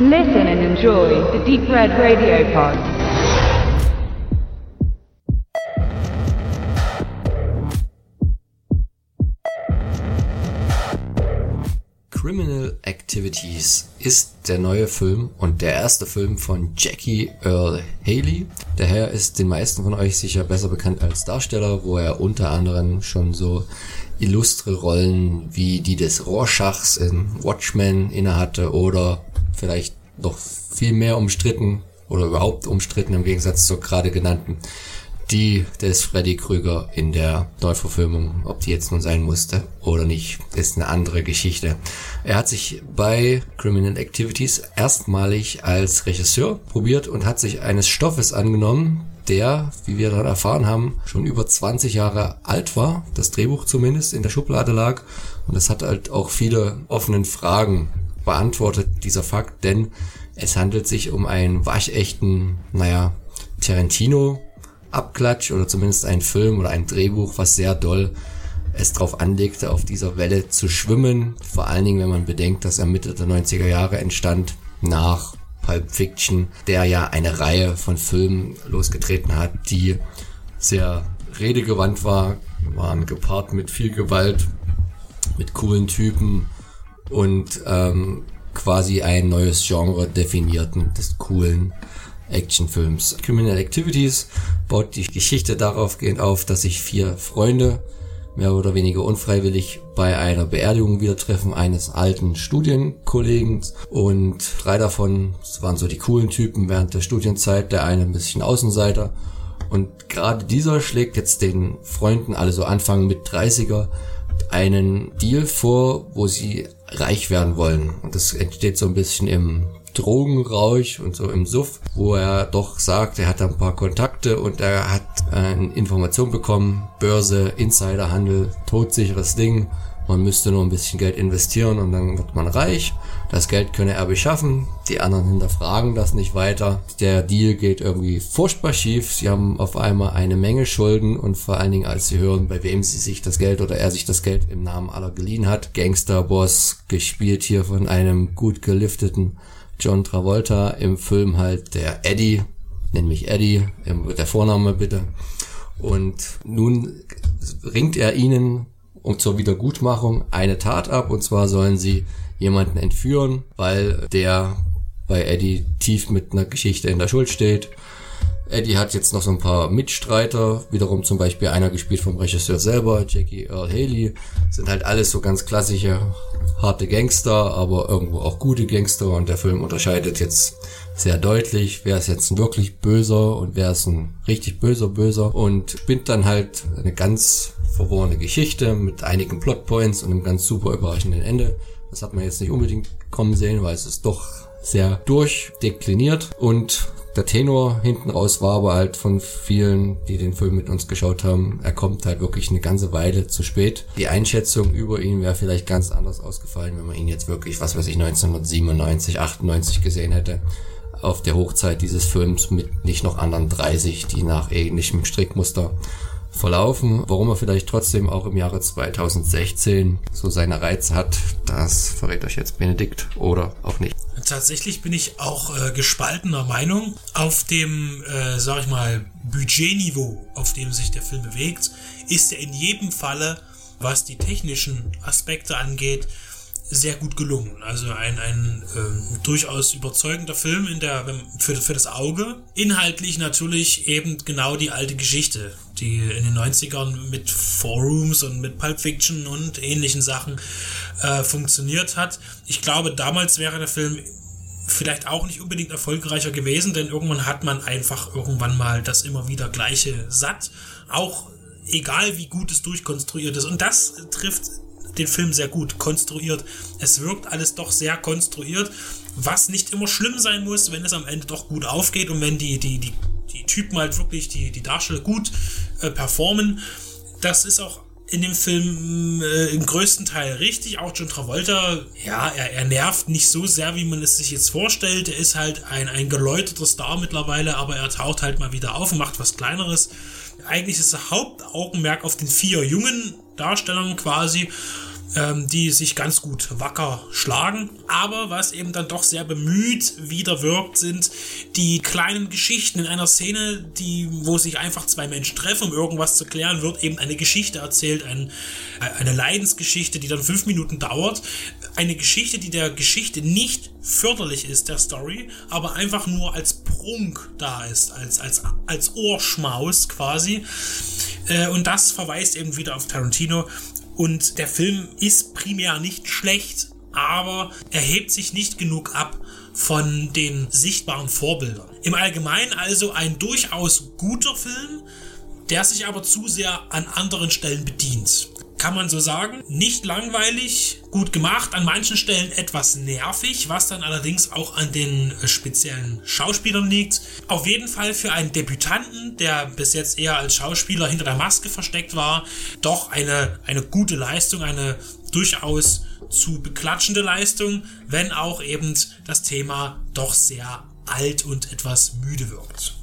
Listen and enjoy the Deep Red Radio Pod. Criminal Activities ist der neue Film und der erste Film von Jackie Earl Haley. Der Herr ist den meisten von euch sicher besser bekannt als Darsteller, wo er unter anderem schon so illustre Rollen wie die des Rorschachs in Watchmen innehatte oder vielleicht noch viel mehr umstritten oder überhaupt umstritten im Gegensatz zur gerade genannten, die des Freddy Krüger in der Neuverfilmung, ob die jetzt nun sein musste oder nicht, ist eine andere Geschichte. Er hat sich bei Criminal Activities erstmalig als Regisseur probiert und hat sich eines Stoffes angenommen, der, wie wir dann erfahren haben, schon über 20 Jahre alt war, das Drehbuch zumindest in der Schublade lag und es hat halt auch viele offenen Fragen beantwortet, dieser Fakt, denn es handelt sich um einen waschechten, naja, Tarantino Abklatsch oder zumindest ein Film oder ein Drehbuch, was sehr doll es darauf anlegte, auf dieser Welle zu schwimmen. Vor allen Dingen, wenn man bedenkt, dass er Mitte der 90er Jahre entstand, nach Pulp Fiction, der ja eine Reihe von Filmen losgetreten hat, die sehr redegewandt war, waren gepaart mit viel Gewalt, mit coolen Typen und ähm, quasi ein neues Genre definierten des coolen Actionfilms. Criminal Activities baut die Geschichte darauf gehend auf, dass sich vier Freunde mehr oder weniger unfreiwillig bei einer Beerdigung wieder treffen eines alten Studienkollegen und drei davon, waren so die coolen Typen während der Studienzeit, der eine ein bisschen Außenseiter und gerade dieser schlägt jetzt den Freunden, alle so Anfang mit 30er, einen Deal vor, wo sie reich werden wollen. Und das entsteht so ein bisschen im Drogenrausch und so im Suff, wo er doch sagt, er hat da ein paar Kontakte und er hat äh, Information bekommen, Börse, Insiderhandel, todsicheres Ding. Man müsste nur ein bisschen Geld investieren und dann wird man reich. Das Geld könne er beschaffen. Die anderen hinterfragen das nicht weiter. Der Deal geht irgendwie furchtbar schief. Sie haben auf einmal eine Menge Schulden und vor allen Dingen, als sie hören, bei wem sie sich das Geld oder er sich das Geld im Namen aller geliehen hat. Gangsterboss, gespielt hier von einem gut gelifteten John Travolta im Film halt der Eddie, nenn mich Eddie, der Vorname bitte. Und nun ringt er ihnen um zur Wiedergutmachung eine Tat ab und zwar sollen sie jemanden entführen, weil der bei Eddie tief mit einer Geschichte in der Schuld steht Eddie hat jetzt noch so ein paar Mitstreiter, wiederum zum Beispiel einer gespielt vom Regisseur selber, Jackie Earl Haley. Sind halt alles so ganz klassische, harte Gangster, aber irgendwo auch gute Gangster. Und der Film unterscheidet jetzt sehr deutlich, wer ist jetzt ein wirklich böser und wer ist ein richtig böser Böser. Und spinnt dann halt eine ganz verworrene Geschichte mit einigen Plotpoints und einem ganz super überraschenden Ende. Das hat man jetzt nicht unbedingt kommen sehen, weil es ist doch sehr durchdekliniert. Und der Tenor hinten raus war aber halt von vielen, die den Film mit uns geschaut haben, er kommt halt wirklich eine ganze Weile zu spät. Die Einschätzung über ihn wäre vielleicht ganz anders ausgefallen, wenn man ihn jetzt wirklich, was weiß ich, 1997, 98 gesehen hätte. Auf der Hochzeit dieses Films mit nicht noch anderen 30, die nach ähnlichem Strickmuster verlaufen. Warum er vielleicht trotzdem auch im Jahre 2016 so seine Reize hat, das verrät euch jetzt Benedikt oder auch nicht. Tatsächlich bin ich auch äh, gespaltener Meinung. Auf dem, äh, sag ich mal, Budgetniveau, auf dem sich der Film bewegt, ist er in jedem Falle, was die technischen Aspekte angeht, sehr gut gelungen. Also ein, ein äh, durchaus überzeugender Film in der, für, für das Auge. Inhaltlich natürlich eben genau die alte Geschichte, die in den 90ern mit Four Rooms und mit Pulp Fiction und ähnlichen Sachen äh, funktioniert hat. Ich glaube, damals wäre der Film vielleicht auch nicht unbedingt erfolgreicher gewesen, denn irgendwann hat man einfach irgendwann mal das immer wieder gleiche satt. Auch egal wie gut es durchkonstruiert ist. Und das trifft den Film sehr gut konstruiert. Es wirkt alles doch sehr konstruiert, was nicht immer schlimm sein muss, wenn es am Ende doch gut aufgeht und wenn die, die, die, die Typen halt wirklich, die, die Darsteller gut äh, performen. Das ist auch in dem Film äh, im größten Teil richtig. Auch John Travolta, ja, er, er nervt nicht so sehr, wie man es sich jetzt vorstellt. Er ist halt ein, ein geläuterter Star mittlerweile, aber er taucht halt mal wieder auf und macht was Kleineres. Eigentlich ist das Hauptaugenmerk auf den vier jungen Darstellern quasi. Ähm, die sich ganz gut wacker schlagen. Aber was eben dann doch sehr bemüht wieder wirkt, sind die kleinen Geschichten in einer Szene, die, wo sich einfach zwei Menschen treffen, um irgendwas zu klären, wird eben eine Geschichte erzählt, ein, eine Leidensgeschichte, die dann fünf Minuten dauert. Eine Geschichte, die der Geschichte nicht förderlich ist, der Story, aber einfach nur als Prunk da ist, als, als, als Ohrschmaus quasi. Äh, und das verweist eben wieder auf Tarantino. Und der Film ist primär nicht schlecht, aber er hebt sich nicht genug ab von den sichtbaren Vorbildern. Im Allgemeinen also ein durchaus guter Film, der sich aber zu sehr an anderen Stellen bedient kann man so sagen. Nicht langweilig, gut gemacht, an manchen Stellen etwas nervig, was dann allerdings auch an den speziellen Schauspielern liegt. Auf jeden Fall für einen Debütanten, der bis jetzt eher als Schauspieler hinter der Maske versteckt war, doch eine, eine gute Leistung, eine durchaus zu beklatschende Leistung, wenn auch eben das Thema doch sehr alt und etwas müde wirkt.